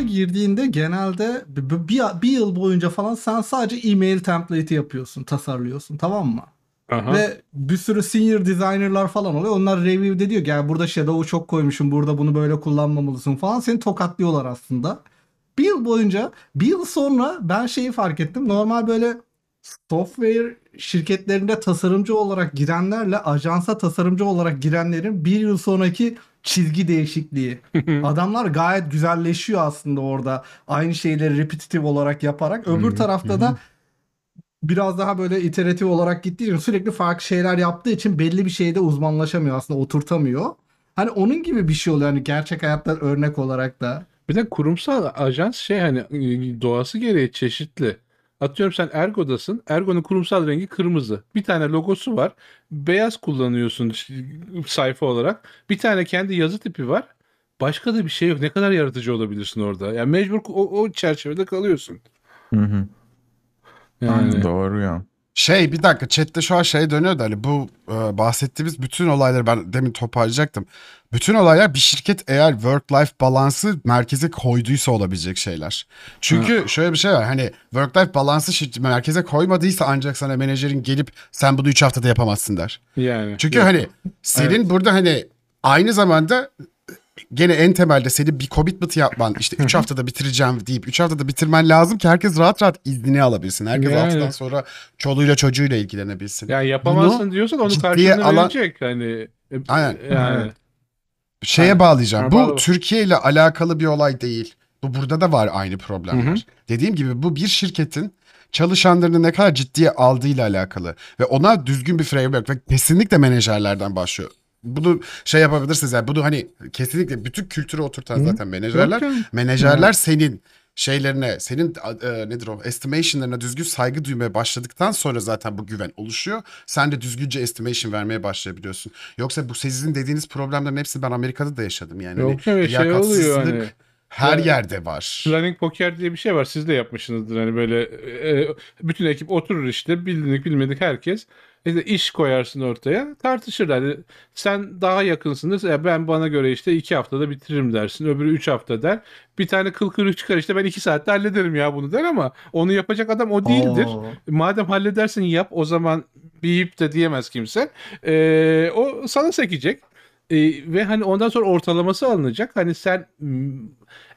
ajansa girdiğinde genelde bir, bir, bir yıl boyunca falan sen sadece e-mail template'i yapıyorsun, tasarlıyorsun tamam mı? Aha. Ve bir sürü senior designer'lar falan oluyor. Onlar review'de diyor ki yani burada shadow'u çok koymuşum, burada bunu böyle kullanmamalısın falan. Seni tokatlıyorlar aslında. Bir yıl boyunca, bir yıl sonra ben şeyi fark ettim. Normal böyle software şirketlerinde tasarımcı olarak girenlerle ajansa tasarımcı olarak girenlerin bir yıl sonraki çizgi değişikliği. Adamlar gayet güzelleşiyor aslında orada. Aynı şeyleri repetitif olarak yaparak. Öbür tarafta da biraz daha böyle iteratif olarak gittiği için sürekli farklı şeyler yaptığı için belli bir şeyde uzmanlaşamıyor aslında oturtamıyor. Hani onun gibi bir şey oluyor hani gerçek hayattan örnek olarak da. Bir de kurumsal ajans şey hani e, doğası gereği çeşitli. Atıyorum sen Ergo'dasın. Ergo'nun kurumsal rengi kırmızı. Bir tane logosu var. Beyaz kullanıyorsun sayfa olarak. Bir tane kendi yazı tipi var. Başka da bir şey yok. Ne kadar yaratıcı olabilirsin orada. Yani mecbur o, o çerçevede kalıyorsun. Hı hı. Yani. Doğru ya. Şey bir dakika chatte şu an şey dönüyordu hani bu e, bahsettiğimiz bütün olayları ben demin toparlayacaktım. Bütün olaylar bir şirket eğer work life balansı merkeze koyduysa olabilecek şeyler. Çünkü şöyle bir şey var hani work life balansı şirket merkeze koymadıysa ancak sana menajerin gelip sen bunu 3 haftada yapamazsın der. Yani. Çünkü Yok. hani senin burada hani aynı zamanda gene en temelde senin bir commitment yapman işte 3 haftada bitireceğim deyip 3 haftada bitirmen lazım ki herkes rahat rahat iznini alabilsin. Herkes Yani. haftadan sonra çoluğuyla çocuğuyla ilgilenebilsin. yani yapamazsın Bunu diyorsan onu karşılığını alan- verecek. Hani, e, Aynen. Yani. Şeye Aynen. bağlayacağım. Bu bağla. Türkiye ile alakalı bir olay değil. Bu burada da var aynı problemler. Hı hı. Dediğim gibi bu bir şirketin çalışanlarını ne kadar ciddiye aldığıyla alakalı ve ona düzgün bir framework ve kesinlikle menajerlerden başlıyor. Bunu şey yapabilirsiniz yani bunu hani kesinlikle bütün kültürü oturtan zaten menajerler. Yok. Menajerler senin şeylerine, senin e, nedir o estimation'larına düzgün saygı duymaya başladıktan sonra zaten bu güven oluşuyor. Sen de düzgünce estimation vermeye başlayabiliyorsun. Yoksa bu sizin dediğiniz problemlerin hepsini ben Amerika'da da yaşadım yani. Yok canım, şey oluyor hani. her Ya- yerde var. Running poker diye bir şey var. Siz de yapmışsınızdır. Hani böyle e, bütün ekip oturur işte. Bildik bilmedik herkes. İşte iş koyarsın ortaya. Tartışırlar. Hani sen daha yakınsındır. Ya ben bana göre işte iki haftada bitiririm dersin. Öbürü üç hafta der. Bir tane kıl kırık çıkar işte ben iki saatte hallederim ya bunu der ama onu yapacak adam o değildir. Oo. Madem halledersin yap o zaman bip de diyemez kimse. Ee, o sana sekecek. Ee, ve hani ondan sonra ortalaması alınacak. Hani sen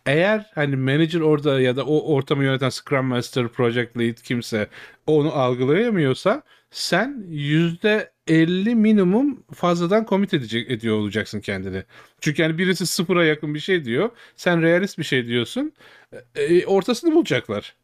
eğer hani manager orada ya da o ortamı yöneten Scrum Master, Project Lead kimse onu algılayamıyorsa sen yüzde 50 minimum fazladan commit edecek, ediyor olacaksın kendini. Çünkü yani birisi sıfıra yakın bir şey diyor. Sen realist bir şey diyorsun. E, ortasını bulacaklar.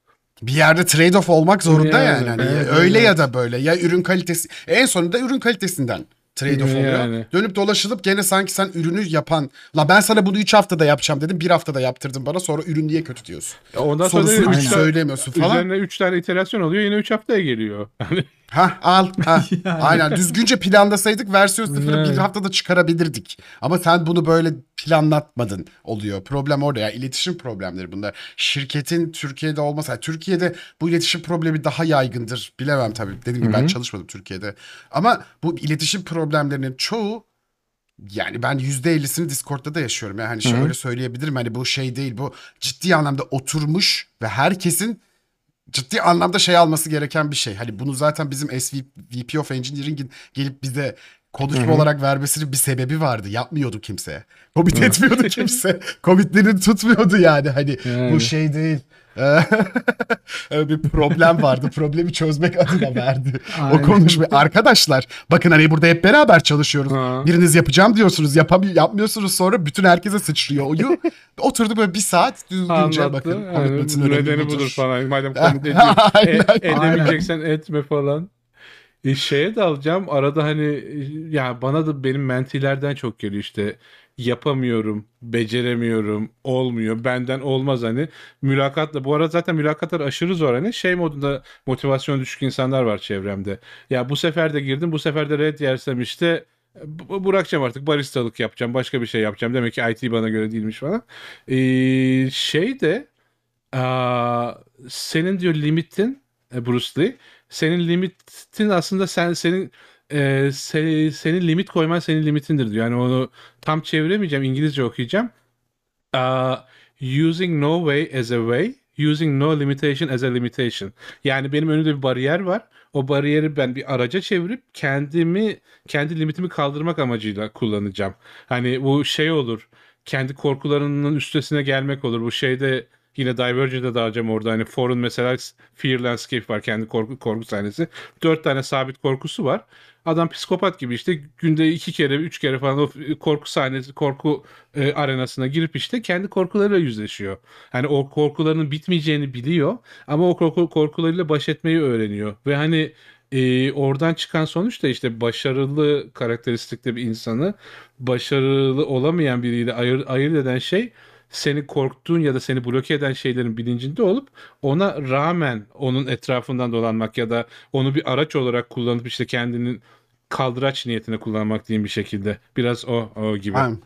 Bir yerde trade-off olmak zorunda Yani, yani. Evet, öyle ya da böyle. Ya ürün kalitesi en sonunda ürün kalitesinden trade-off oluyor. Yani. Dönüp dolaşılıp gene sanki sen ürünü yapan la ben sana bunu 3 haftada yapacağım dedim. Bir haftada yaptırdın bana sonra ürün niye kötü diyorsun. Ondan sonra Sorusunu üç tane- söylemiyorsun falan. Üzerine 3 tane iterasyon oluyor yine 3 haftaya geliyor. Hani Ha al ha. Yani. Aynen düzgünce planlasaydık versiyon sıfırı Yani. bir haftada çıkarabilirdik. Ama sen bunu böyle planlatmadın oluyor. Problem orada ya iletişim problemleri bunlar. Şirketin Türkiye'de olmasa yani Türkiye'de bu iletişim problemi daha yaygındır. Bilemem tabii. Dediğim gibi ben çalışmadım Türkiye'de. Ama bu iletişim problemlerinin çoğu yani ben %50'sini Discord'da da yaşıyorum. Yani hani şöyle söyleyebilirim. Hani bu şey değil. Bu ciddi anlamda oturmuş ve herkesin ciddi anlamda şey alması gereken bir şey. Hani bunu zaten bizim SVP of Engineering'in gelip bize konuşma olarak vermesinin bir sebebi vardı. Yapmıyordu kimse. Commit etmiyordu kimse. Commitlerini tutmuyordu yani. Hani bu Yani. şey değil. Ee, bir problem vardı. Problemi çözmek adına verdi. o konuşma. Arkadaşlar bakın hani burada hep beraber çalışıyoruz. Ha. Biriniz yapacağım diyorsunuz. Yapam yapmıyorsunuz sonra bütün herkese sıçrıyor oyu. Oturduk böyle bir saat düzgünce bakın. Yani nedeni budur. budur falan. Madem komit ediyorsun. E, edemeyeceksen etme falan. E, şeye dalacağım. Arada hani e, ya bana da benim mentilerden çok geliyor işte yapamıyorum, beceremiyorum, olmuyor, benden olmaz hani. Mülakatla bu arada zaten mülakatlar aşırı zor hani. Şey modunda motivasyon düşük insanlar var çevremde. Ya bu sefer de girdim, bu sefer de red yersem işte b- bırakacağım artık baristalık yapacağım, başka bir şey yapacağım. Demek ki IT bana göre değilmiş falan. Ee, şey de aa, senin diyor limitin e, Bruce Lee. Senin limitin aslında sen senin e, se- senin limit koyman senin limitindir diyor. Yani onu tam çeviremeyeceğim. İngilizce okuyacağım. Aa, using no way as a way, using no limitation as a limitation. Yani benim önümde bir bariyer var. O bariyeri ben bir araca çevirip kendimi kendi limitimi kaldırmak amacıyla kullanacağım. Hani bu şey olur. Kendi korkularının üstesine gelmek olur. Bu şeyde yine Divergence'de de alacağım orada. Hani For'un mesela Fear Landscape var kendi korku, korku sahnesi. Dört tane sabit korkusu var. Adam psikopat gibi işte günde iki kere, üç kere falan o korku sahnesi, korku e, arenasına girip işte kendi korkularıyla yüzleşiyor. Hani o korkularının bitmeyeceğini biliyor ama o korku, korkularıyla baş etmeyi öğreniyor. Ve hani e, oradan çıkan sonuç da işte başarılı karakteristikte bir insanı başarılı olamayan biriyle ayır, ayırt eden şey seni korktuğun ya da seni bloke eden şeylerin bilincinde olup ona rağmen onun etrafından dolanmak ya da onu bir araç olarak kullanıp işte kendinin kaldıraç niyetine kullanmak diyeyim bir şekilde. Biraz o, o gibi. Aynen.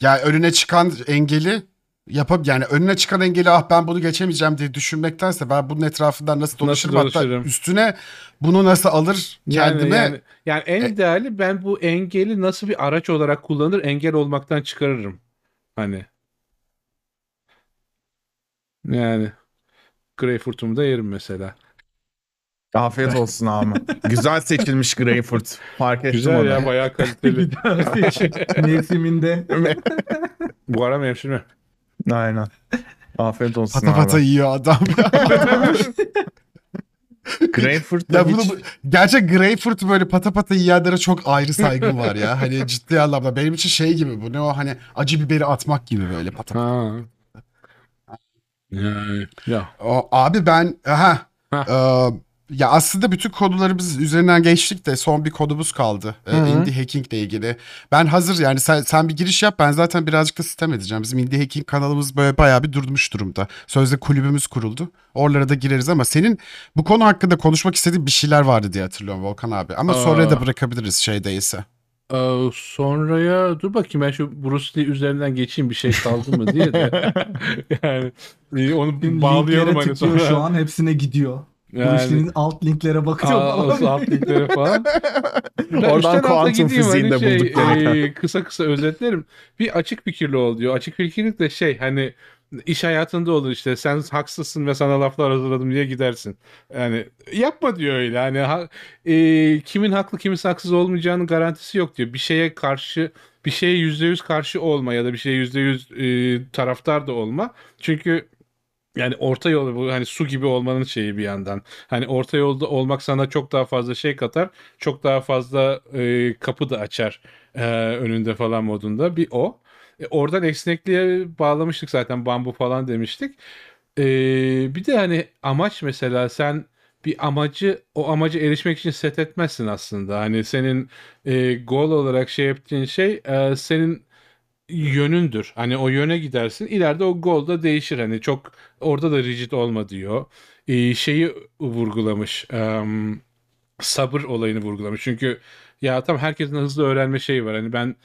Ya önüne çıkan engeli yapıp yani önüne çıkan engeli ah ben bunu geçemeyeceğim diye düşünmektense ben bunun etrafından nasıl dolaşırım, hatta dolaşırım? üstüne bunu nasıl alır kendime Yani, yani, yani en E- ideali ben bu engeli nasıl bir araç olarak kullanır engel olmaktan çıkarırım. Hani. Yani. Greyfurt'umu da yerim mesela. Afiyet olsun abi. Güzel seçilmiş Greyfurt. Fark ettim Güzel onu. ya bayağı kaliteli. Mevsiminde. Bu ara mevsimi. Aynen. Afiyet olsun pata pata abi. yiyor adam. Greyfurt'ta ya bunu hiç... gerçek Greyfurt böyle pata pata yiyenlere çok ayrı saygım var ya. Hani ciddi anlamda benim için şey gibi bu ne o hani acı biberi atmak gibi böyle pata pata. Ha. Yani, ya. O, abi ben aha e, ya aslında bütün konuları biz üzerinden geçtik de son bir konumuz kaldı. E, Hı hı. indie hacking ile ilgili. Ben hazır yani sen, sen bir giriş yap ben zaten birazcık da sistem edeceğim. Bizim indie hacking kanalımız böyle bayağı bir durmuş durumda. Sözde kulübümüz kuruldu. Oralara da gireriz ama senin bu konu hakkında konuşmak istediğin bir şeyler vardı diye hatırlıyorum Volkan abi. Ama sonraya da bırakabiliriz şey değilse. Ee, sonraya dur bakayım ben şu Bruce Lee üzerinden geçeyim bir şey kaldı mı diye de. yani e, onu Linklere bağlayalım hani sonra. şu an hepsine gidiyor. Yani, Bruce alt linklere bakıyor Aa, falan. alt linklere falan. Oradan kuantum fiziğini hani de bulduk demek. e, kısa kısa özetlerim. Bir açık fikirli ol diyor. Açık fikirlik de şey hani iş hayatında olur işte sen haksızsın ve sana laflar hazırladım diye gidersin. Yani yapma diyor öyle. Hani ha- e, kimin haklı kimin haksız olmayacağının garantisi yok diyor. Bir şeye karşı bir şeye yüzde yüz karşı olma ya da bir şeye yüzde yüz e, taraftar da olma. Çünkü yani orta yol bu hani su gibi olmanın şeyi bir yandan. Hani orta yolda olmak sana çok daha fazla şey katar. Çok daha fazla e, kapı da açar e, önünde falan modunda. Bir o. E, oradan esnekliğe bağlamıştık zaten bambu falan demiştik. E, bir de hani amaç mesela sen bir amacı o amaca erişmek için set etmezsin aslında. Hani senin e, goal olarak şey yaptığın şey e, senin yönündür. Hani o yöne gidersin. İleride o goal da değişir. Hani çok orada da rigid olma diyor. Ee, şeyi vurgulamış. em, sabır olayını vurgulamış. Çünkü ya tam herkesin hızlı öğrenme şeyi var. Hani ben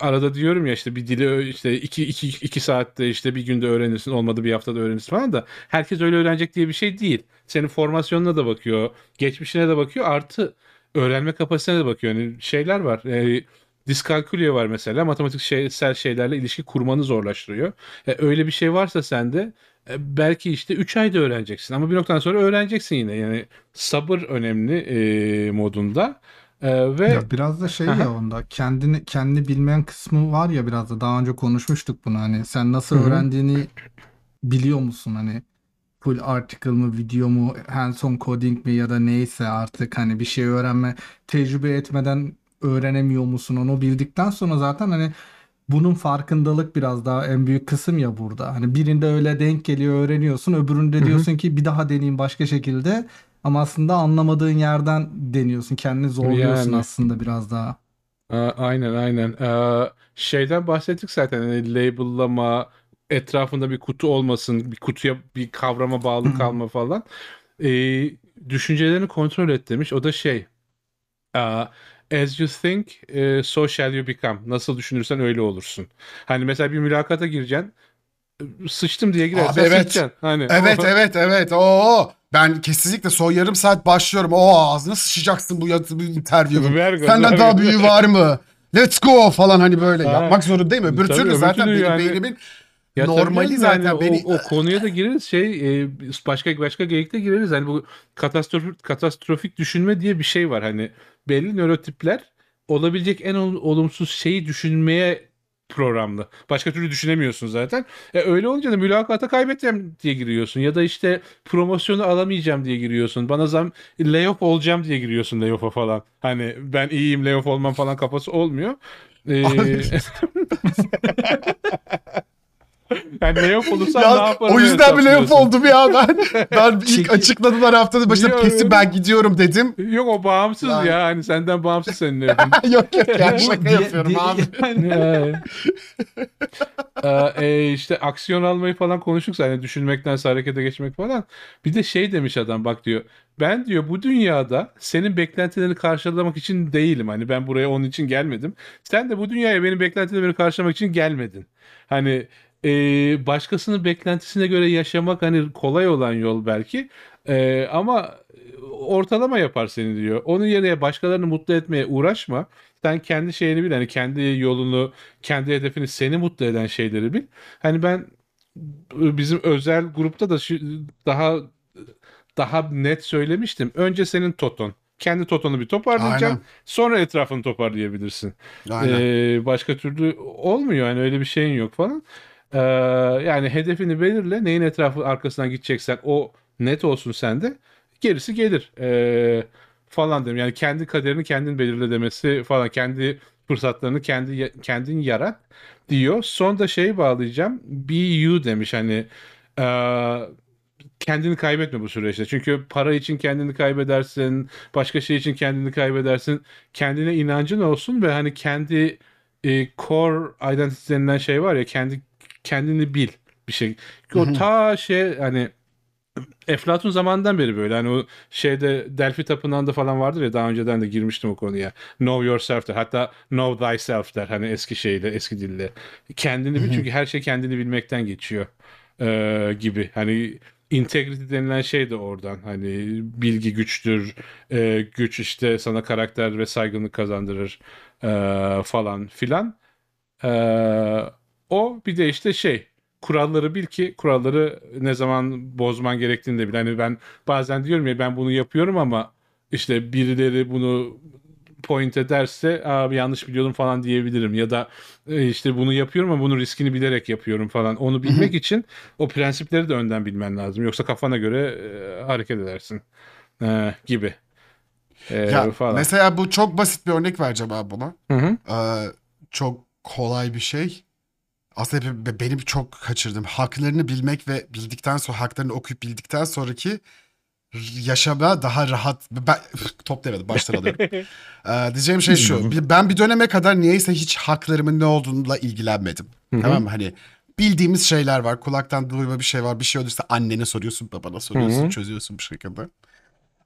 arada diyorum ya işte bir dili işte iki, iki, iki saatte işte bir günde öğrenirsin olmadı bir haftada öğrenirsin falan da herkes öyle öğrenecek diye bir şey değil. Senin formasyonuna da bakıyor, geçmişine de bakıyor artı öğrenme kapasitesine de bakıyor. Yani şeyler var. E, diskalkülye var mesela matematiksel şeylerle ilişki kurmanı zorlaştırıyor. E, öyle bir şey varsa sende e, belki işte 3 ayda öğreneceksin ama bir noktadan sonra öğreneceksin yine. Yani sabır önemli e, modunda. E, ve Ya biraz da şey ya onda kendini kendi bilmeyen kısmı var ya biraz da daha önce konuşmuştuk bunu hani sen nasıl öğrendiğini biliyor musun hani full article mı video mu hands-on coding mi ya da neyse artık hani bir şey öğrenme tecrübe etmeden öğrenemiyor musun onu bildikten sonra zaten hani bunun farkındalık biraz daha en büyük kısım ya burada. Hani birinde öyle denk geliyor öğreniyorsun öbüründe diyorsun ki bir daha deneyeyim başka şekilde ama aslında anlamadığın yerden deniyorsun kendini zorluyorsun Yani. aslında biraz daha. A- Aynen aynen. Ee, şeyden bahsettik zaten hani labellama etrafında bir kutu olmasın bir kutuya bir kavrama bağlı kalma falan. Ee, düşüncelerini kontrol et demiş. O da şey aa, as you think e, so shall you become. Nasıl düşünürsen öyle olursun. Hani mesela bir mülakata gireceksin. Sıçtım diye girersen Abi evet. sıçacaksın. Hani Evet evet evet. Oo. Ben kesinlikle son yarım saat başlıyorum. Oo ağzına sıçacaksın bu, bu interview'un. Senden daha büyüğü var mı? Let's go falan hani böyle Ha. yapmak zorundayım. Öbür Tabii, türlü zaten benim yani- beynimin Ya normali zaten yani beni o, o konuya da gireriz şey e, başka başka geyikte gireriz hani bu katastrofik katastrofik düşünme diye bir şey var hani belli nörotipler olabilecek en ol- olumsuz şeyi düşünmeye programlı. Başka türlü düşünemiyorsun zaten. E öyle olunca da mülakata kaybedeceğim diye giriyorsun ya da işte promosyonu alamayacağım diye giriyorsun. Bana zam layoff olacağım diye giriyorsun layoff'a falan. Hani ben iyiyim layoff olmam falan kafası olmuyor. Ee. yani layoff olursam Ya, ne yaparım? o yüzden yap hesaplıyorsun. oldum ya ben. Ben ilk Çünkü- açıkladılar haftanın başında kesin ben gidiyorum dedim. Yok o bağımsız Yani- ya. Hani senden bağımsız senin evin. yok yok ya Bu şaka yapıyorum abi. E, işte aksiyon almayı falan konuştuk hani düşünmektense harekete geçmek falan. Bir de şey demiş adam bak diyor. Ben diyor bu dünyada senin beklentilerini karşılamak için değilim. Hani ben buraya onun için gelmedim. Sen de bu dünyaya benim beklentilerimi karşılamak için gelmedin. Hani e, başkasının beklentisine göre yaşamak hani kolay olan yol belki. E, ama ortalama yapar seni diyor. Onun yerine başkalarını mutlu etmeye uğraşma. Sen kendi şeyini bil. Hani kendi yolunu, kendi hedefini seni mutlu eden şeyleri bil. Hani ben bizim özel grupta da şu, daha daha net söylemiştim. Önce senin toton. Kendi totonu bir toparlayacaksın. Aynen. Sonra etrafını toparlayabilirsin. Aynen. Ee, başka türlü olmuyor yani öyle bir şeyin yok falan. Ee, yani hedefini belirle. Neyin etrafı arkasından gideceksen o net olsun sende. Gerisi gelir. Ee, falan dedim. Yani kendi kaderini kendin belirle demesi falan. Kendi fırsatlarını kendi kendin yarat diyor. Son da şey bağlayacağım. Be you demiş hani e, kendini kaybetme bu süreçte. Çünkü para için kendini kaybedersin, başka şey için kendini kaybedersin. Kendine inancın olsun ve hani kendi e, core identity denilen şey var ya kendi kendini bil bir şey. O ta şey hani Eflatun zamanından beri böyle hani o şeyde Delphi tapınağında falan vardır ya daha önceden de girmiştim o konuya. Know yourself der. Hatta know thyself der hani eski şeyle eski dille. Kendini bil çünkü her şey kendini bilmekten geçiyor ee, gibi. Hani integrity denilen şey de oradan. Hani bilgi güçtür. Ee, güç işte sana karakter ve saygınlık kazandırır ee, falan filan. Ee, o bir de işte şey kuralları bil ki kuralları ne zaman bozman gerektiğini de bil. Hani ben bazen diyorum ya ben bunu yapıyorum ama işte birileri bunu point ederse abi yanlış biliyordum falan diyebilirim ya da e, işte bunu yapıyorum ama bunun riskini bilerek yapıyorum falan. Onu bilmek için o prensipleri de önden bilmen lazım. Yoksa kafana göre e, hareket edersin E, gibi. E, Ya falan. mesela bu çok basit bir örnek vereceğim abi buna. Hı hı. Ee, çok kolay bir şey. Aslında hep- benim çok kaçırdım. Haklarını bilmek ve bildikten sonra haklarını okuyup bildikten sonraki yaşama daha rahat. Ben top demedim baştan alıyorum. Ee, diyeceğim şey şu. Ben bir döneme kadar niyeyse hiç haklarımın ne olduğuyla ilgilenmedim. Tamam mı? Hani bildiğimiz şeyler var. Kulaktan duyma bir şey var. Bir şey olursa annene soruyorsun, babana soruyorsun, çözüyorsun bir şekilde.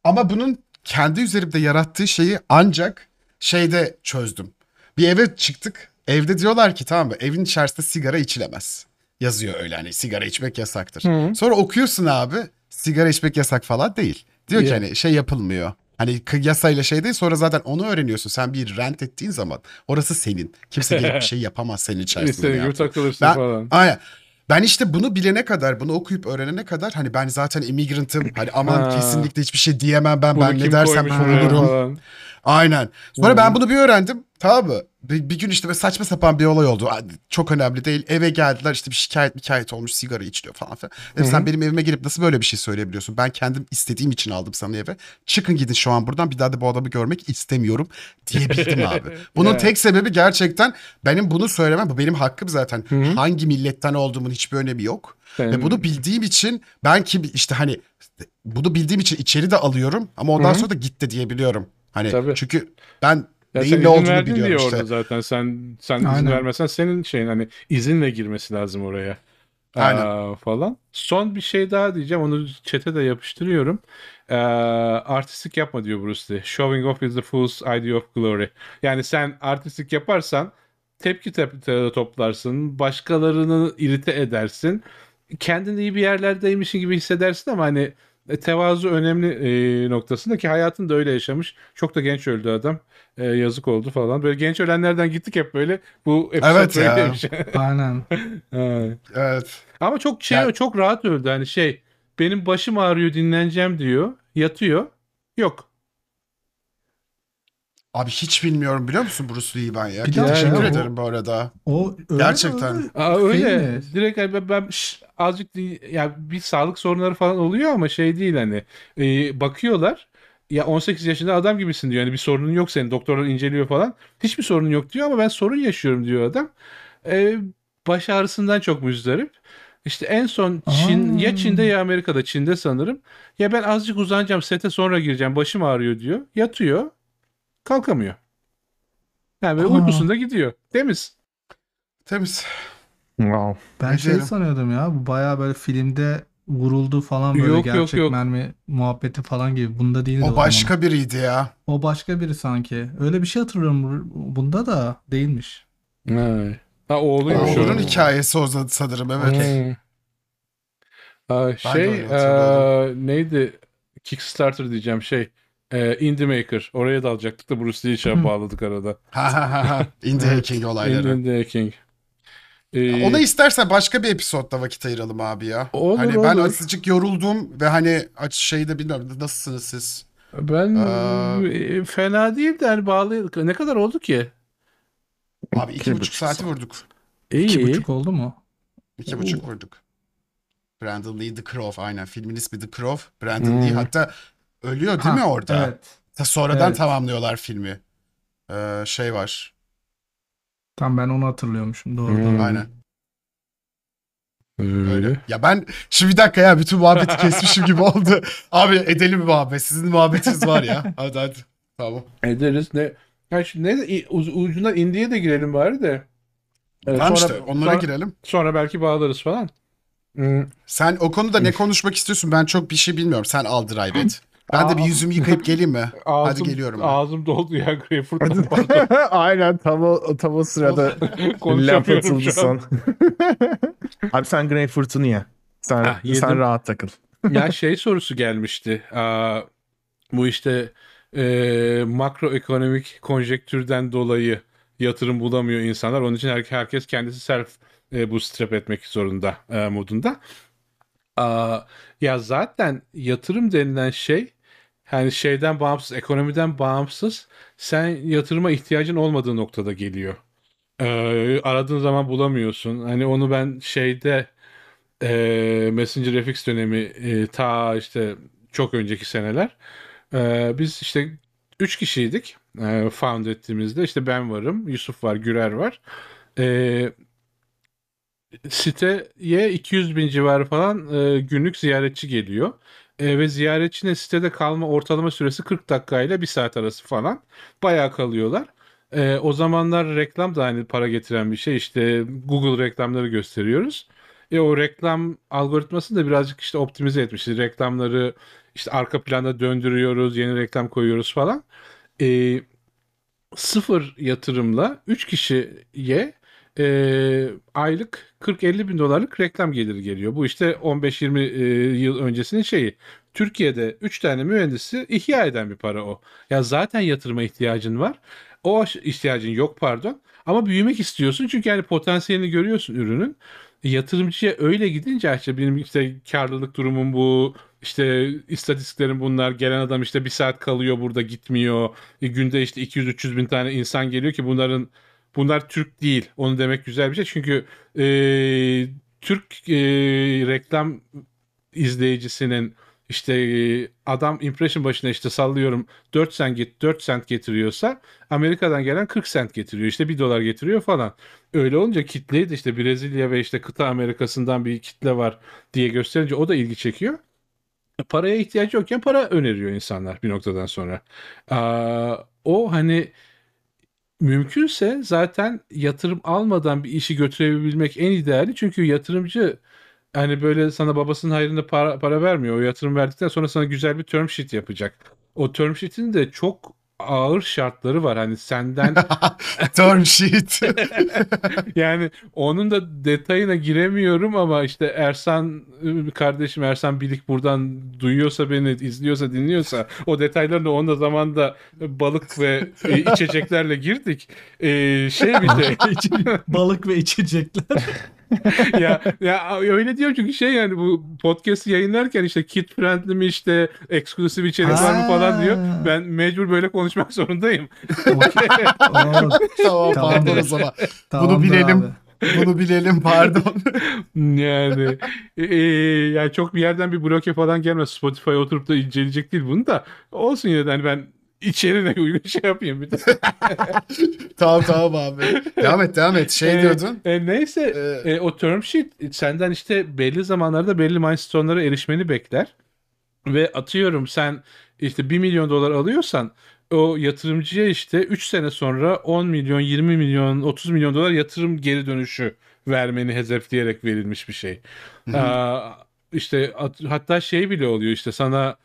Ama bunun kendi üzerimde yarattığı şeyi ancak şeyde çözdüm. Bir eve çıktık. Evde diyorlar ki tamam mı evin içerisinde sigara içilemez. Yazıyor öyle hani sigara içmek yasaktır. Hı. Sonra okuyorsun abi sigara içmek yasak falan değil. Diyor ki hani şey yapılmıyor. Hani yasayla şey değil sonra zaten onu öğreniyorsun. Sen bir rent ettiğin zaman orası senin. Kimse gelip bir şey yapamaz senin içerisinde. İstediğin gibi takılırsın Ben, falan. aynen. Ben işte bunu bilene kadar, bunu okuyup öğrenene kadar hani ben zaten immigrant'ım. Hani aman Ha. kesinlikle hiçbir şey diyemem ben. Bunu ben ne dersem olurum. Aynen. Sonra Hı. ben bunu bir öğrendim. Tamam mı? Bir, bir gün işte böyle saçma sapan bir olay oldu. Çok önemli değil. Eve geldiler işte bir şikayet hikayet olmuş sigara içiliyor falan filan. Dedim, sen benim evime gelip nasıl böyle bir şey söyleyebiliyorsun? Ben kendim istediğim için aldım sana eve. Çıkın gidin şu an buradan bir daha da bu adamı görmek istemiyorum diyebildim abi. Bunun Evet. tek sebebi gerçekten benim bunu söylemem. Bu benim hakkım zaten. Hı hı. Hangi milletten olduğumun hiçbir önemi yok. Ve bunu bildiğim için ben ki işte hani bunu bildiğim için içeri de alıyorum ama ondan Hı hı. sonra da git de diyebiliyorum. Hani Tabii. çünkü ben Ya neyin sen ne izin olduğunu verdin diye biliyorum orada işte. zaten sen sen izin Aynen. vermesen senin şeyin hani izinle girmesi lazım oraya. Aynen. Aa, falan. Son bir şey daha diyeceğim. Onu çete de yapıştırıyorum. Ee, artistik yapma diyor Bruce Lee. Showing off is the fool's idea of glory. Yani sen artistik yaparsan tepki tep- te- toplarsın. Başkalarını irite edersin. Kendini iyi bir yerlerdeymişsin gibi hissedersin ama hani e, tevazu önemli e, noktasında ki hayatını da öyle yaşamış. Çok da genç öldü adam. E, yazık oldu falan. Böyle genç ölenlerden gittik hep böyle. Bu Evet ya. böyleymiş. Aynen. Ha. Evet. Ama çok şey Ya- çok rahat öldü. Hani şey benim başım ağrıyor dinleneceğim diyor. Yatıyor. Yok. Abi hiç bilmiyorum biliyor musun Bruce Lee'yi ben ya? Bir de Teşekkür o- ederim bu arada. O öyle Gerçekten. öyle. Aa, öyle. Famous. Direkt hani ben, ben şş, azıcık ya bir sağlık sorunları falan oluyor ama şey değil hani e, bakıyorlar ya 18 yaşında adam gibisin diyor. Yani bir sorunun yok senin. Doktorlar inceliyor falan. Hiçbir sorun yok diyor ama ben sorun yaşıyorum diyor adam. E, baş ağrısından çok müzdarip. İşte en son Çin Aa. ya Çin'de ya Amerika'da Çin'de sanırım. Ya ben azıcık uzanacağım sete sonra gireceğim başım ağrıyor diyor. Yatıyor. Kalkamıyor. Yani böyle Aa. uykusunda gidiyor. Temiz. Temiz. Wow. Ben Ne şey sanıyordum ya. Bu bayağı böyle filmde vuruldu falan böyle Yok, yok, gerçek yok. mermi muhabbeti falan gibi. Bunda değildi o, O zaman. başka biriydi ya. O başka biri sanki. Öyle bir şey hatırlıyorum. Bunda da değilmiş. Ha, ha oğluymuş. Oğlunun hikayesi o sanırım evet. Hmm. Aa, şey aa, neydi? Kickstarter diyeceğim şey. E, Indie Maker. Oraya dalacaktık da Bruce Lee'yi şey bağladık arada. Ha ha ha ha. Indie hacking olayları. Indie King. Ee, Ona istersen başka bir episodda vakit ayıralım abi ya. Olur, hani ben olur. azıcık yoruldum ve hani aç şeyde bilmiyorum nasılsınız siz? ben Aa. e, fena değil de hani bağlı ne kadar oldu ki? Abi iki, İki buçuk buçuk saati saat. vurduk. İyi. İki buçuk oldu mu? İki Oo. buçuk vurduk. Brandon Lee The Crow aynen. Filmin ismi The Crow. Brandon Hmm. Lee hatta ölüyor değil Ha, mi orada? Evet. Ta sonradan Evet. tamamlıyorlar filmi. Ee, şey var. Tam ben onu hatırlıyormuşum. Doğru. Hmm. doğru. Aynen. Öyle. Öyle. Ya ben şimdi bir dakika ya bütün muhabbeti kesmişim gibi oldu. Abi edelim bir muhabbet. Sizin muhabbetiniz var ya. Hadi hadi. Tamam. Ederiz ne? Ya şu ne i- uz- ucundan India'ya da girelim bari de. Evet, tamam sonra- işte onlara sonra- girelim. Sonra belki bağlarız falan. Hmm. Sen o konuda ne konuşmak istiyorsun? Ben çok bir şey bilmiyorum. Sen al drive et. Ben de bir yüzümü yıkayıp geleyim mi? Ağzım, Hadi geliyorum ben. Ağzım doldu ya Greyfurt'tan. Aynen tam o, tam o sırada laf atıldı son. Abi sen Greyfurt'unu ye. Sen, yedim. sen rahat takıl. ya şey sorusu gelmişti. Aa, bu işte e, makroekonomik konjektürden dolayı yatırım bulamıyor insanlar. Onun için her- herkes kendisi self e, bootstrap etmek zorunda e, modunda. Aa, ya zaten yatırım denilen şey yani şeyden bağımsız, ekonomiden bağımsız sen yatırıma ihtiyacın olmadığı noktada geliyor. Ee, aradığın zaman bulamıyorsun. Hani onu ben şeyde e, Messenger FX dönemi e, ta işte çok önceki seneler e, biz işte üç kişiydik e, found ettiğimizde işte ben varım Yusuf var Gürer var e, siteye 200 bin civarı falan e, günlük ziyaretçi geliyor E, ve ziyaretçinin sitede kalma ortalama süresi 40 dakikayla 1 saat arası falan bayağı kalıyorlar. E, o zamanlar reklam da hani para getiren bir şey işte Google reklamları gösteriyoruz. E o reklam algoritmasını da birazcık işte optimize etmişiz. Reklamları işte arka planda döndürüyoruz, yeni reklam koyuyoruz falan. E, sıfır yatırımla 3 kişiye e, aylık 40-50 bin dolarlık reklam geliri geliyor. Bu işte 15-20 e, yıl öncesinin şeyi. Türkiye'de 3 tane mühendisi ihya eden bir para o. Ya zaten yatırıma ihtiyacın var. O ihtiyacın yok pardon. Ama büyümek istiyorsun çünkü yani potansiyelini görüyorsun ürünün. E, Yatırımcıya öyle gidince işte benim işte karlılık durumum bu, işte istatistiklerim bunlar. Gelen adam işte bir saat kalıyor burada gitmiyor. E, günde işte 200-300 bin tane insan geliyor ki bunların bunlar Türk değil. Onu demek güzel bir şey. Çünkü e, Türk e, reklam izleyicisinin işte e, adam impression başına işte sallıyorum 4 cent, get, 4 cent getiriyorsa Amerika'dan gelen 40 cent getiriyor. işte 1 dolar getiriyor falan. Öyle olunca kitleyi de işte Brezilya ve işte kıta Amerika'sından bir kitle var diye gösterince o da ilgi çekiyor. Paraya ihtiyacı yokken para öneriyor insanlar bir noktadan sonra. Aa, o hani mümkünse zaten yatırım almadan bir işi götürebilmek en ideali. Çünkü yatırımcı hani böyle sana babasının hayrında para, para vermiyor. O yatırım verdikten sonra sana güzel bir term sheet yapacak. O term sheet'in de çok ağır şartları var. Hani senden Term sheet. yani onun da detayına giremiyorum ama işte Ersan ıı, kardeşim Ersan Bilik buradan duyuyorsa beni izliyorsa dinliyorsa o detaylarını onda zaman da balık ve e, içeceklerle girdik. E, şey bir de Balık ve içecekler. ya ya öyle diyorum çünkü şey yani bu podcast yayınlarken işte kid friendly mi işte eksklusif içerik var mı falan diyor. Ben mecbur böyle konuşmak zorundayım. Oo, tamam pardon o zaman. tamamdır bilelim. abi. Bunu bilelim pardon. Yani e, e, yani çok bir yerden bir bloke falan gelmez. Spotify'a oturup da inceleyecek değil bunu da. Olsun yine de hani ben içeriğine uygun şey yapayım bir de. tamam tamam abi. Devam et devam et. Şey E, diyordun. e, neyse Ee, e, o term sheet senden işte belli zamanlarda belli milestone'lara erişmeni bekler. Ve atıyorum sen işte 1 milyon dolar alıyorsan o yatırımcıya işte 3 sene sonra 10 milyon, 20 milyon, 30 milyon dolar yatırım geri dönüşü vermeni hedefleyerek verilmiş bir şey. Aa, işte at- hatta şey bile oluyor işte sana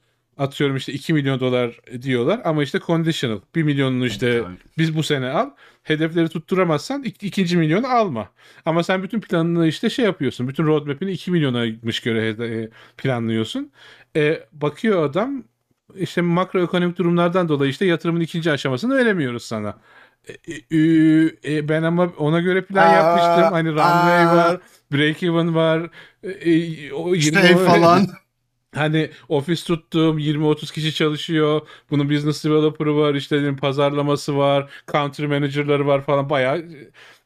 atıyorum işte 2 milyon dolar diyorlar ama işte conditional. 1 milyonunu işte biz bu sene al. Hedefleri tutturamazsan ik- ikinci milyonu alma. Ama sen bütün planını işte şey yapıyorsun. Bütün roadmap'ini 2 milyonaymış göre e, planlıyorsun. E, bakıyor adam işte makroekonomik durumlardan dolayı işte yatırımın ikinci aşamasını veremiyoruz sana. E, e, e, ben ama ona göre plan Aa, yapmıştım. Hani runway aa. var, break even var. E, e, o İşte 20 ev falan. Hani ofis tuttum 20-30 kişi çalışıyor. Bunun business developer'ı var işte pazarlaması var. Country manager'ları var falan bayağı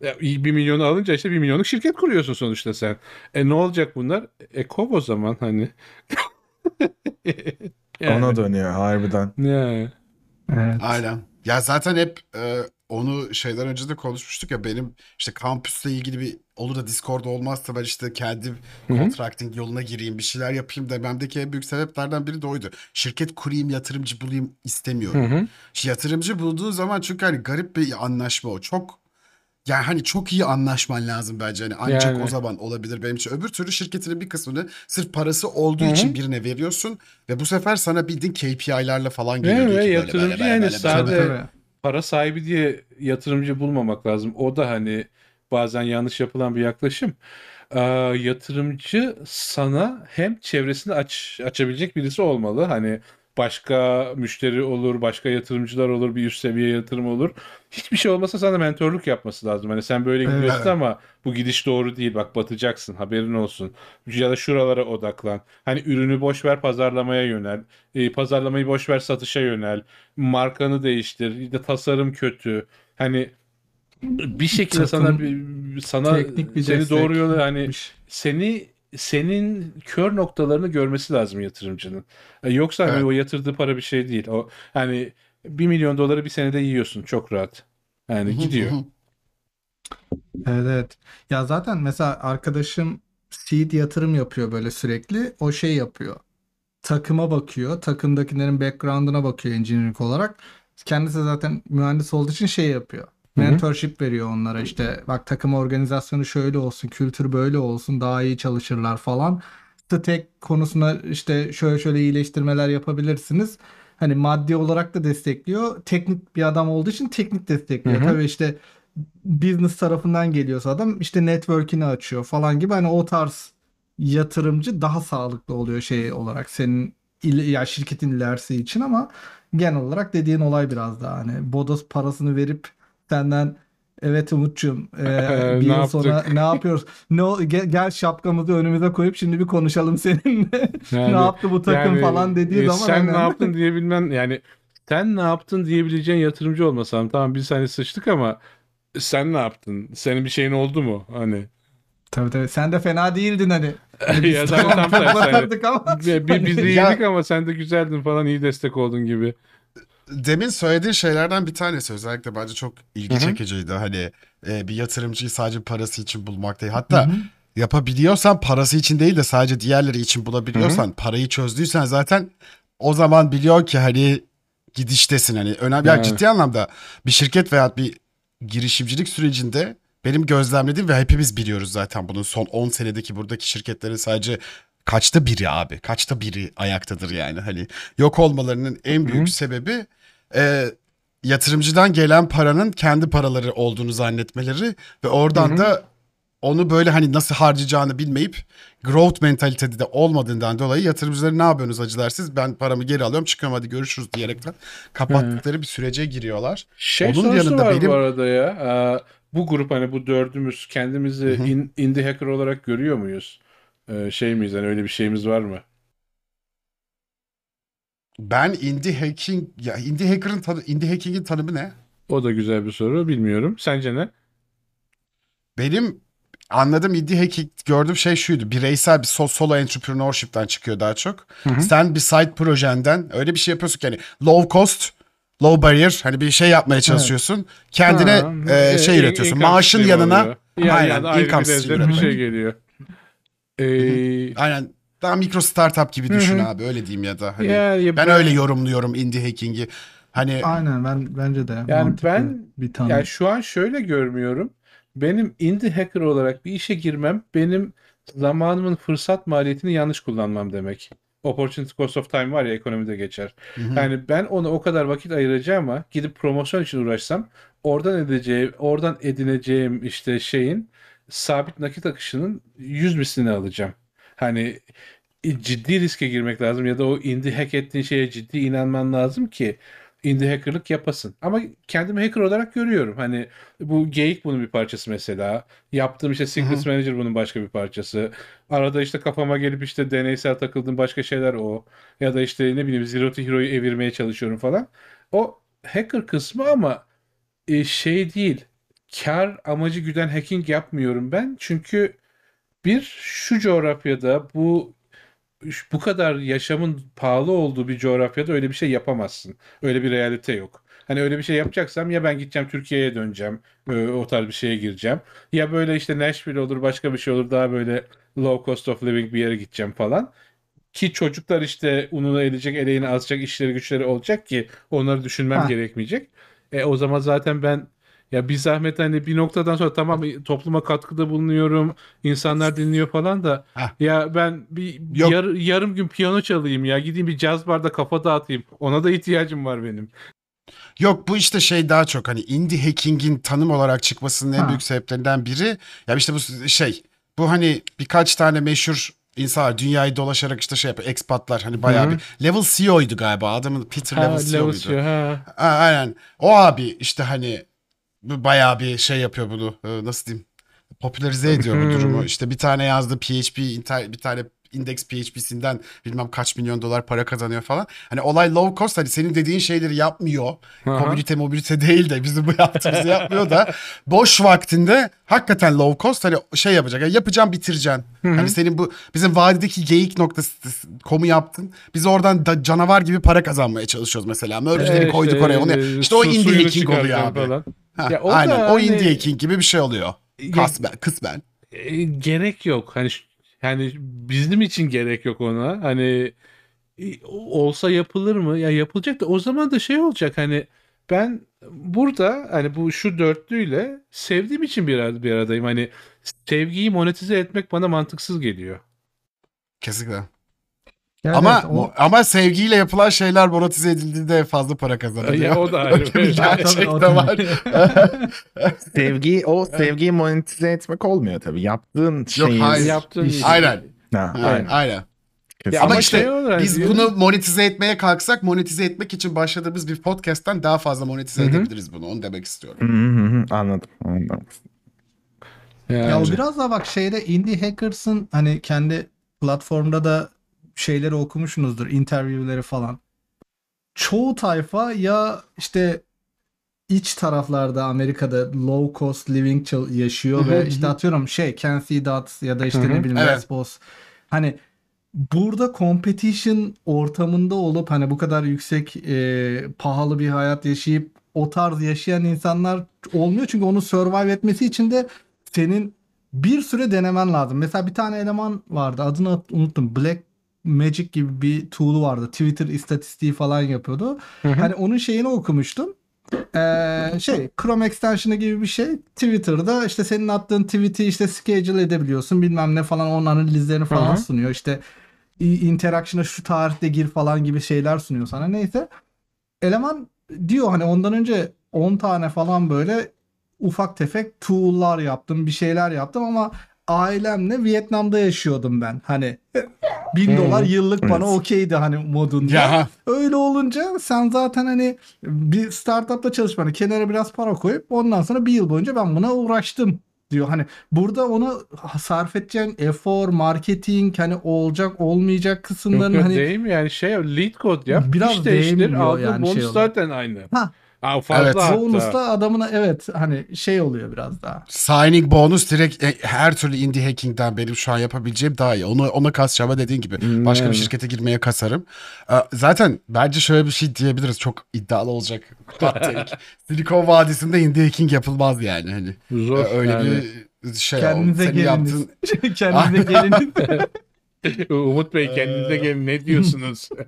e, bir milyonu alınca işte bir milyonluk şirket kuruyorsun sonuçta sen. E ne olacak bunlar? E kov o zaman hani. Yani. Ona dönüyor harbiden. Yani. Evet. Aynen. Ya zaten hep e, onu şeyden önce de konuşmuştuk ya benim işte kampüsle ilgili bir olur da Discord olmazsa ben işte kendi contracting yoluna gireyim bir şeyler yapayım dememdeki en büyük sebeplerden biri de oydu. Şirket kurayım yatırımcı bulayım istemiyorum. Hı hı. Yatırımcı bulduğun zaman çünkü hani garip bir anlaşma o. Çok yani hani çok iyi anlaşman lazım bence. Hani ancak Yani. o zaman olabilir benim için. Öbür türlü şirketinin bir kısmını sırf parası olduğu Hı hı. için birine veriyorsun ve bu sefer sana bildiğin KPI'lerle falan geliyor. Evet, yatırımcı böyle, böyle, yani böyle, sadece- böyle. Para sahibi diye yatırımcı bulmamak lazım. O da hani bazen yanlış yapılan bir yaklaşım. Ee, yatırımcı sana hem çevresini aç açabilecek birisi olmalı. Hani başka müşteri olur, başka yatırımcılar olur, bir üst seviye yatırım olur. Hiçbir şey olmasa sana mentorluk yapması lazım. Hani sen böyle Evet. gidiyorsun ama bu gidiş doğru değil. Bak batacaksın. Haberin olsun. Ya da şuralara odaklan. Hani ürünü boş ver pazarlamaya yönel. E, pazarlamayı boş ver satışa yönel. Markanı değiştir. Ya da tasarım kötü. Hani bir şekilde Takım, sana bir- sana teknik bir seni doğru yola hani seni senin kör noktalarını görmesi lazım yatırımcının. E, Yoksa hani Evet. o yatırdığı para bir şey değil. O hani 1 milyon doları bir senede yiyorsun çok rahat. Yani gidiyor. Evet, evet. Ya zaten mesela arkadaşım seed yatırım yapıyor böyle sürekli. O şey yapıyor. Takıma bakıyor. Takımdakilerin background'ına bakıyor engineering olarak. Kendisi zaten mühendis olduğu için şey yapıyor. Mentorship veriyor onlara işte bak takım organizasyonu şöyle olsun, kültür böyle olsun, daha iyi çalışırlar falan. Stack konusunda işte şöyle şöyle iyileştirmeler yapabilirsiniz. Hani maddi olarak da destekliyor. Teknik bir adam olduğu için teknik destekliyor. Hı hı. Tabii işte business tarafından geliyorsa adam işte network'ini açıyor falan gibi hani o tarz yatırımcı daha sağlıklı oluyor şey olarak senin il- ya şirketin ilerisi için ama genel olarak dediğin olay biraz daha hani bodos parasını verip senden evet Umut'cum e, bir yıl yaptık? sonra ne yapıyoruz? Ne gel, gel şapkamızı önümüze koyup şimdi bir konuşalım seninle. Yani- ne yaptı bu takım Yani, falan dediği e, zaman sen hani- ne yaptın diyebilmen yani sen ne yaptın diyebileceğin yatırımcı olmasan tamam biz hani sıçtık ama sen ne yaptın? Senin bir şeyin oldu mu? Hani Tabii tabii sen de fena değildin hani. Hani Ya tamam tam tersi, hani. ama. bir, bir- biz de Ya- iyiydik ama sen de güzeldin falan iyi destek oldun gibi. Demin söylediğin şeylerden bir tanesi özellikle bence çok ilgi Hı hı. çekiciydi. Hani e, bir yatırımcıyı sadece parası için bulmak değil. Hatta yapabiliyorsan parası için değil de sadece diğerleri için bulabiliyorsan, parayı çözdüysen zaten o zaman biliyor ki hani gidiştesin hani. Önemli yani ciddi anlamda bir şirket veya bir girişimcilik sürecinde benim gözlemlediğim ve hepimiz biliyoruz zaten bunun son 10 senedeki buradaki şirketlerin sadece kaçta biri abi? Kaçta biri ayaktadır yani? Hani yok olmalarının en büyük sebebi e, yatırımcıdan gelen paranın kendi paraları olduğunu zannetmeleri ve oradan Hı hı. da onu böyle hani nasıl harcayacağını bilmeyip growth mentalitede de olmadığından dolayı yatırımcıları ne yapıyorsunuz acılar siz ben paramı geri alıyorum çıkıyorum hadi görüşürüz diyerekten kapattıkları bir sürece giriyorlar. Şey Onun yanında var benim- bu arada ya. Aa, bu grup hani bu dördümüz kendimizi Hı hı. in- indie hacker olarak görüyor muyuz? Ee, şey miyiz hani öyle bir şeyimiz var mı? Ben indie hacking ya indie hacker'ın tanı, indie hacking'in tanımı ne? O da güzel bir soru. Bilmiyorum. Sence ne? Benim anladığım indie hacking gördüğüm şey şuydu. Bireysel bir so- solo entrepreneurship'ten çıkıyor daha çok. hı. Sen bir side projenden öyle bir şey yapıyorsun ki hani low cost, low barrier hani bir şey yapmaya çalışıyorsun. Kendine Ha, e, e, şey in- üretiyorsun. Maaşın yanına oluyor. Yani, aynen, yani income bir bir şey geliyor. Ee, aynen daha mikro startup gibi düşün abi öyle diyeyim ya da hani ya- ya ben öyle yorumluyorum indie hacking'i. Hani Aynen ben bence de Yani mantıklı ben- bir tanım. Yani şu an şöyle görmüyorum. Benim indie hacker olarak bir işe girmem benim zamanımın fırsat maliyetini yanlış kullanmam demek. Opportunity cost of time var ya ekonomide geçer. Hı hı. Yani ben ona o kadar vakit ayıracağıma gidip promosyon için uğraşsam oradan edeceğim, oradan edineceğim işte şeyin sabit nakit akışının 100 mislini alacağım. Hani e, ciddi riske girmek lazım ya da o indie hack ettiğin şeye ciddi inanman lazım ki indie hackerlık yapasın. Ama kendimi hacker olarak görüyorum. Hani bu Geyik bunun bir parçası mesela. Yaptığım işte Secrets Manager bunun başka bir parçası. Arada işte kafama gelip işte deneysel takıldığım başka şeyler o. Ya da işte ne bileyim Zero to Hero'yu evirmeye çalışıyorum falan. O hacker kısmı ama e, şey değil. Kar amacı güden hacking yapmıyorum ben. Çünkü bir şu coğrafyada bu bu kadar yaşamın pahalı olduğu bir coğrafyada öyle bir şey yapamazsın. Öyle bir realite yok. Hani öyle bir şey yapacaksam ya ben gideceğim Türkiye'ye döneceğim. e, O tarz bir şeye gireceğim. Ya böyle işte Nashville olur başka bir şey olur daha böyle low cost of living bir yere gideceğim falan. Ki çocuklar işte ununu edecek, eleğini asacak işleri güçleri olacak ki onları düşünmem Ha. gerekmeyecek. E, o zaman zaten ben ya bir zahmet hani bir noktadan sonra tamam topluma katkıda bulunuyorum. insanlar dinliyor falan da Hah. ya ben bir Yok. yar- yarım gün piyano çalayım ya gideyim bir caz barda kafa dağıtayım. Ona da ihtiyacım var benim. Yok bu işte şey daha çok hani indie hacking'in tanım olarak çıkmasının en Ha. büyük sebeplerinden biri. Ya işte bu şey bu hani birkaç tane meşhur insan var. Dünyayı dolaşarak işte şey yapıyor. Expatlar hani bayağı Hı hı. bir. Level CEO'ydu galiba. Adamın Peter Ha, Level CEO level muydu? CEO, ha. Ha, aynen. O abi işte hani bayağı bir şey yapıyor bunu. Ee, Nasıl diyeyim? Popülerize ediyor bu Hmm. durumu. İşte bir tane yazdı PHP, bir tane index PHP'sinden bilmem kaç milyon dolar para kazanıyor falan. Hani olay low cost hani senin dediğin şeyleri yapmıyor. Aha. Komünite mobilite değil de bizim bu yaptığımızı yapmıyor da boş vaktinde hakikaten low cost hani şey yapacak. Yani yapacağım bitireceksin. Hani senin bu bizim vadideki geyik noktası komu yaptın. Biz oradan da canavar gibi para kazanmaya çalışıyoruz mesela. Merge'leri E, koyduk işte, oraya. Onu, e, işte o indie hacking oluyor abi. falan. Ha, Ya o aynen da o hani- indie hacking gibi bir şey oluyor. Ya- Kısmen, kısmen. E, gerek yok. Hani yani bizim için gerek yok ona. Hani e, olsa yapılır mı? Ya yapılacak da o zaman da şey olacak hani ben burada hani bu şu dörtlüyle sevdiğim için bir, bir aradayım. Hani sevgiyi monetize etmek bana mantıksız geliyor. Kesinlikle. Yani ama evet, o- ama sevgiyle yapılan şeyler monetize edildiğinde fazla para kazanıyor. Ya o da ayrı. Öyle bir Ya, gerçek de var. Sevgi o sevgiyi monetize etmek olmuyor tabii. Yaptığın şeyi hayır. Yaptığın İş- iş- Aynen. Ha, Aynen. aynen. Ya Ama ama işte şey olur, hani biz diyorum- bunu monetize etmeye kalksak monetize etmek için başladığımız bir podcast'ten daha fazla monetize Hı edebiliriz bunu. Onu demek istiyorum. Hı hı hı, anladım. anladım. Yani. Ya biraz da bak şeyde Indie Hackers'ın hani kendi platformda da şeyleri okumuşsunuzdur, interview'leri falan. Çoğu tayfa ya işte iç taraflarda Amerika'da low cost living yaşıyor ve işte atıyorum şey Kenzie Dots ya da işte ne bileyim Evet. Lesbos. Hani burada competition ortamında olup hani bu kadar yüksek e, pahalı bir hayat yaşayıp o tarz yaşayan insanlar olmuyor. Çünkü onu survive etmesi için de senin bir süre denemen lazım. Mesela bir tane eleman vardı. Adını unuttum. Black Magic gibi bir tool vardı. Twitter istatistiği falan yapıyordu. Hı hı. Hani onun şeyini okumuştum. Ee, şey Chrome extension'ı gibi bir şey. Twitter'da işte senin attığın tweet'i işte schedule edebiliyorsun. Bilmem ne falan onun analizlerini falan Hı hı. sunuyor. İşte interaction'a şu tarihte gir falan gibi şeyler sunuyor sana. Neyse. Eleman diyor hani ondan önce 10 tane falan böyle ufak tefek tool'lar yaptım, bir şeyler yaptım ama ailemle Vietnam'da yaşıyordum ben. Hani 1000 Hmm. dolar yıllık bana Evet. okeydi hani modunda. Ya Öyle olunca sen zaten hani bir startupta çalışmanı kenara biraz para koyup ondan sonra bir yıl boyunca ben buna uğraştım diyor. Hani burada ona sarf edeceğin efor, marketing hani olacak olmayacak kısımların yok, hani değil mi yani şey lead code yap. Biraz iş değiştir. Aldığın yani şey bonus zaten aynı. Ha. Ha, fazla Evet. hatta. bonusla adamına evet hani şey oluyor biraz daha. signing bonus direkt e, her türlü indie hacking'den benim şu an yapabileceğim daha iyi. Onu ona kasacağım ama dediğin gibi Hmm, başka bir şirkete girmeye kasarım. Ee, Zaten bence şöyle bir şey diyebiliriz. Çok iddialı olacak. Silikon Vadisi'nde indie hacking yapılmaz yani hani. Zor. Ee, Öyle yani. bir şey Kendinize geliniz. yaptığın Kendinize geliniz. Umut Bey Ee. kendinize gelin ne diyorsunuz?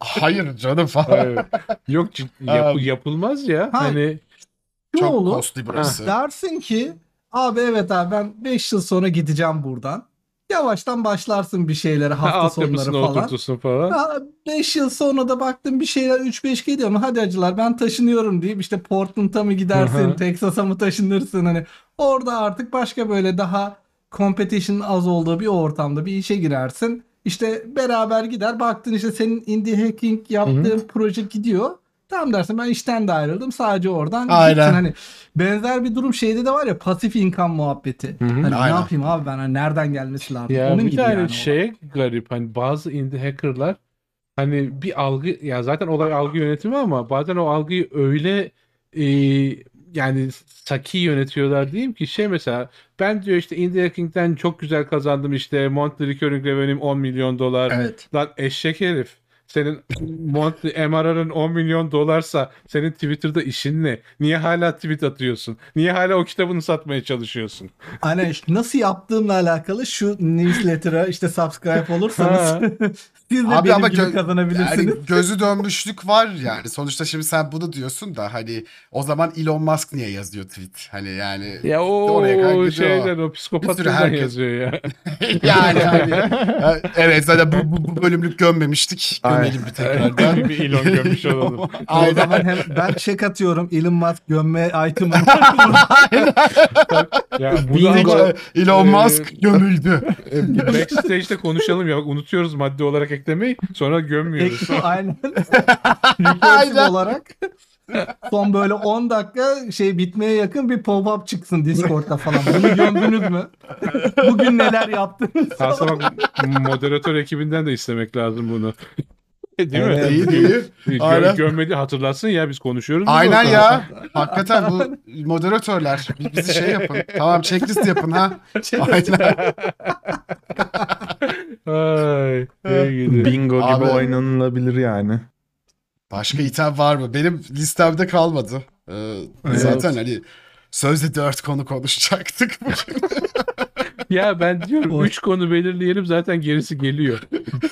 Hayır canım falan. Yok cid- yap- yapılmaz ya. ha, Hani Şu Çok olur. costly burası. Dersin ki abi evet abi ben 5 yıl sonra gideceğim buradan. Yavaştan başlarsın bir şeylere hafta sonları altyapısını falan. oturtursun falan. 5 yıl sonra da baktım bir şeyler 3-5 gidiyor mu hadi acılar ben taşınıyorum deyip işte Portland'a mı gidersin, hı. Texas'a mı taşınırsın hani orada artık başka böyle daha competition az olduğu bir ortamda bir işe girersin. İşte beraber gider baktın işte senin indie hacking yaptığın proje gidiyor. Tamam dersin ben işten de ayrıldım sadece oradan Aynen. gittin. Hani benzer bir durum şeyde de var ya pasif income muhabbeti. Hani ne Aynen. yapayım abi ben hani nereden gelmesi lazım? Ya Onun bir gibi tane yani o. şeye garip hani bazı indie hackerlar hani bir algı ya zaten olay algı yönetimi ama bazen o algıyı öyle e, yani saki yönetiyorlar diyeyim ki şey mesela ben diyor işte indie hacking'den çok güzel kazandım işte monthly recurring revenue'm 10 milyon dolar. Evet. Lan eşek herif. Senin monthly MRR'ın 10 milyon dolarsa senin Twitter'da işin ne? Niye hala tweet atıyorsun? Niye hala o kitabını satmaya çalışıyorsun? Hani işte nasıl yaptığımla alakalı şu newsletter'a işte subscribe olursanız siz de Abi benim ama gibi gö- kazanabilirsiniz. Yani gözü dönmüşlük var yani. Sonuçta şimdi sen bunu diyorsun da hani o zaman Elon Musk niye yazıyor tweet? Hani yani Ya o Oraya kadar şeyden o psikopatlardan herkes- yazıyor ya. yani hani Ha, evet zaten bu, bu, bu bölümlük gömmemiştik. Gömelim bir tekrardan. bir Elon gömmüş olalım. o Aynen. zaman hem ben check atıyorum Elon Musk gömme item'ı. Ya bunu Bingo. ama Elon Ee, Musk gömüldü. backstage'de konuşalım ya. Bak Unutuyoruz madde olarak eklemeyi. Sonra gömmüyoruz. Aynen. Aynen. Olarak son böyle 10 dakika şey bitmeye yakın bir pop-up çıksın Discord'da falan. Bunu gömdünüz mü? Bugün neler yaptınız? Aslında bak moderatör ekibinden de istemek lazım bunu. Değil mi? İyi değil. Gö- Aynen. gömmedi hatırlatsın ya biz konuşuyoruz. Aynen ya. Hakikaten bu moderatörler bi- bizi şey yapın. Tamam checklist yapın ha. Aynen. Ay, iyi gidi. Bingo gibi Abi- oynanılabilir yani. Başka item var mı? Benim listemde kalmadı. Ee, Zaten hani sözde dört konu konuşacaktık bugün. Ya ben diyorum Oy. 3 konu belirleyelim zaten gerisi geliyor.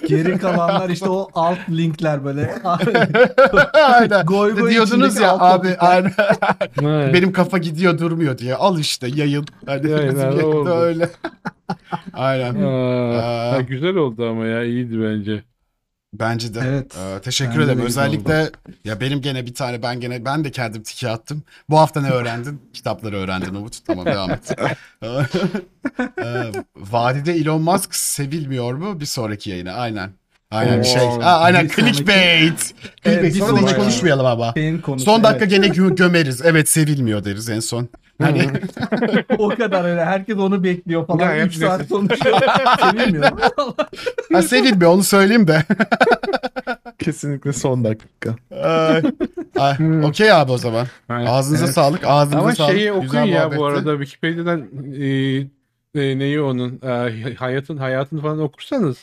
Geri kalanlar işte o alt linkler böyle. aynen. Goy goy Diyordunuz ya alt abi aynen. Benim kafa gidiyor durmuyor diye. Al işte yayın. Hani Aynen, oldu. öyle. aynen. Aa, Aa. ha, güzel oldu ama ya iyiydi bence. Bence de. Evet. Ee, teşekkür ederim. Özellikle ya benim gene bir tane ben gene ben de kendim tiki attım. Bu hafta ne öğrendin? Kitapları öğrendin Umut. Tamam devam et. Ee, vadide Elon Musk sevilmiyor mu? Bir sonraki yayına. Aynen. Aynen Oo, şey. Ha, aynen bir clickbait. Clickbait. bir Sonra da hiç konuşmayalım ama. Konusu, Son dakika evet. gene gö- gömeriz. Evet sevilmiyor deriz en son. Hani o kadar öyle. Herkes onu bekliyor falan. Gayet 3 saat konuşuyor. Sevilmiyor. ha, sevilmiyor onu söyleyeyim de. Kesinlikle son dakika. Ay, ay, Okey abi o zaman. Aynen. Ağzınıza Evet. sağlık. Ağzınıza Ama sağlık. şeyi Güzel okuyun ya bu arada Wikipedia'dan e, e, neyi onun e, hayatın hayatını falan okursanız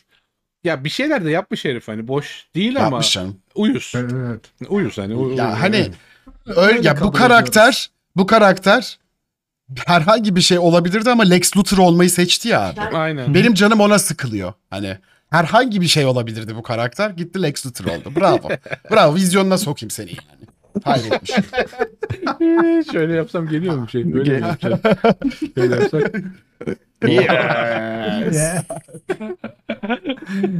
ya bir şeyler de yapmış herif hani boş değil ama Yapmış canım. uyuz. evet. Uyuz hani. u- Ya hani öyle Öyle ya bu kabul karakter bu karakter herhangi bir şey olabilirdi ama Lex Luthor olmayı seçti ya abi. Aynen. Benim canım ona sıkılıyor. Hani herhangi bir şey olabilirdi bu karakter. Gitti Lex Luthor oldu. Bravo. Bravo. Vizyonuna sokayım seni yani. Şey. Ee, Şöyle yapsam geliyor mu şey? Böyle Gel. yapacağım. Şöyle yapsak. Yeah.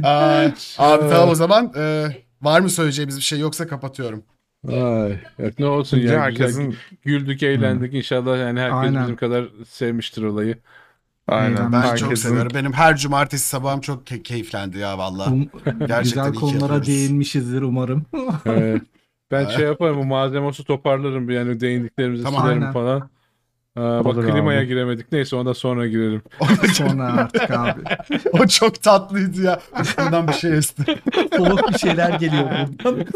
Ay, abi tamam o zaman. Ee, Var mı söyleyeceğimiz bir şey yoksa kapatıyorum. Ay, yok, ne olsun ya. Güzel, herkesin güldük, eğlendik. İnşallah yani herkes Aynen. bizim kadar sevmiştir olayı. aynen Ben herkesin çok seviyorum. Benim her cumartesi sabahım çok ke- keyiflendi ya valla. Um- Gerçekten güzel iyi ki konulara yapıyoruz. değinmişizdir umarım. Evet. Ben şey yaparım bu malzemesi toparlarım bir yani değindiklerimizi Tamam. silerim Aynen. falan. Aa, bak Olur klimaya abi. giremedik. Neyse ona sonra girelim. Sonra artık abi. o çok tatlıydı ya. Bundan bir şey esti. Soğuk bir şeyler geliyor buradan.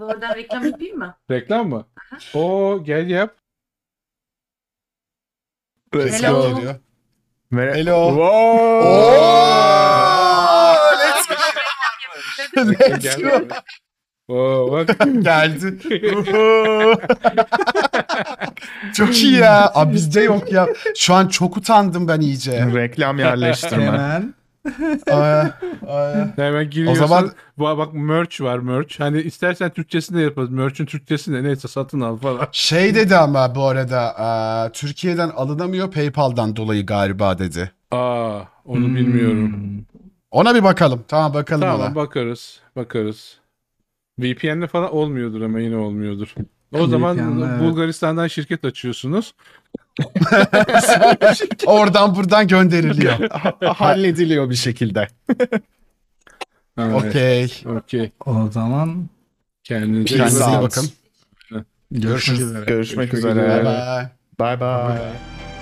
Oradan reklam yapayım mı? Reklam mı? Oo gel yap. Let's Hello. go. Geliyor. Hello. Wow. Oo! Let's Gel. go. Oo bak. Geldi. çok iyi ya. Abi bizde yok ya. Şu an çok utandım ben iyice. Reklam yerleştirme. Hemen. Ay, ay. Hemen giriyorsun. O zaman- Ba- bak merch var merch. Hani istersen Türkçesini de yaparız. Merch'ün Türkçesini de neyse satın al falan. Şey dedi ama bu arada aa, Türkiye'den alınamıyor PayPal'dan dolayı galiba dedi. Aa onu bilmiyorum. Ona bir bakalım. Tamam bakalım Tamam ona. bakarız. Bakarız. VPN'le falan olmuyordur ama yine olmuyordur. O zaman VPN'le. Bulgaristan'dan şirket açıyorsunuz. Oradan buradan gönderiliyor. Hallediliyor bir şekilde. Evet, Okey. Okey. O zaman Kendinize iyi bakın. Görüşürüz. Görüşmek Görüşmek üzere. Bye bye. Bye bye.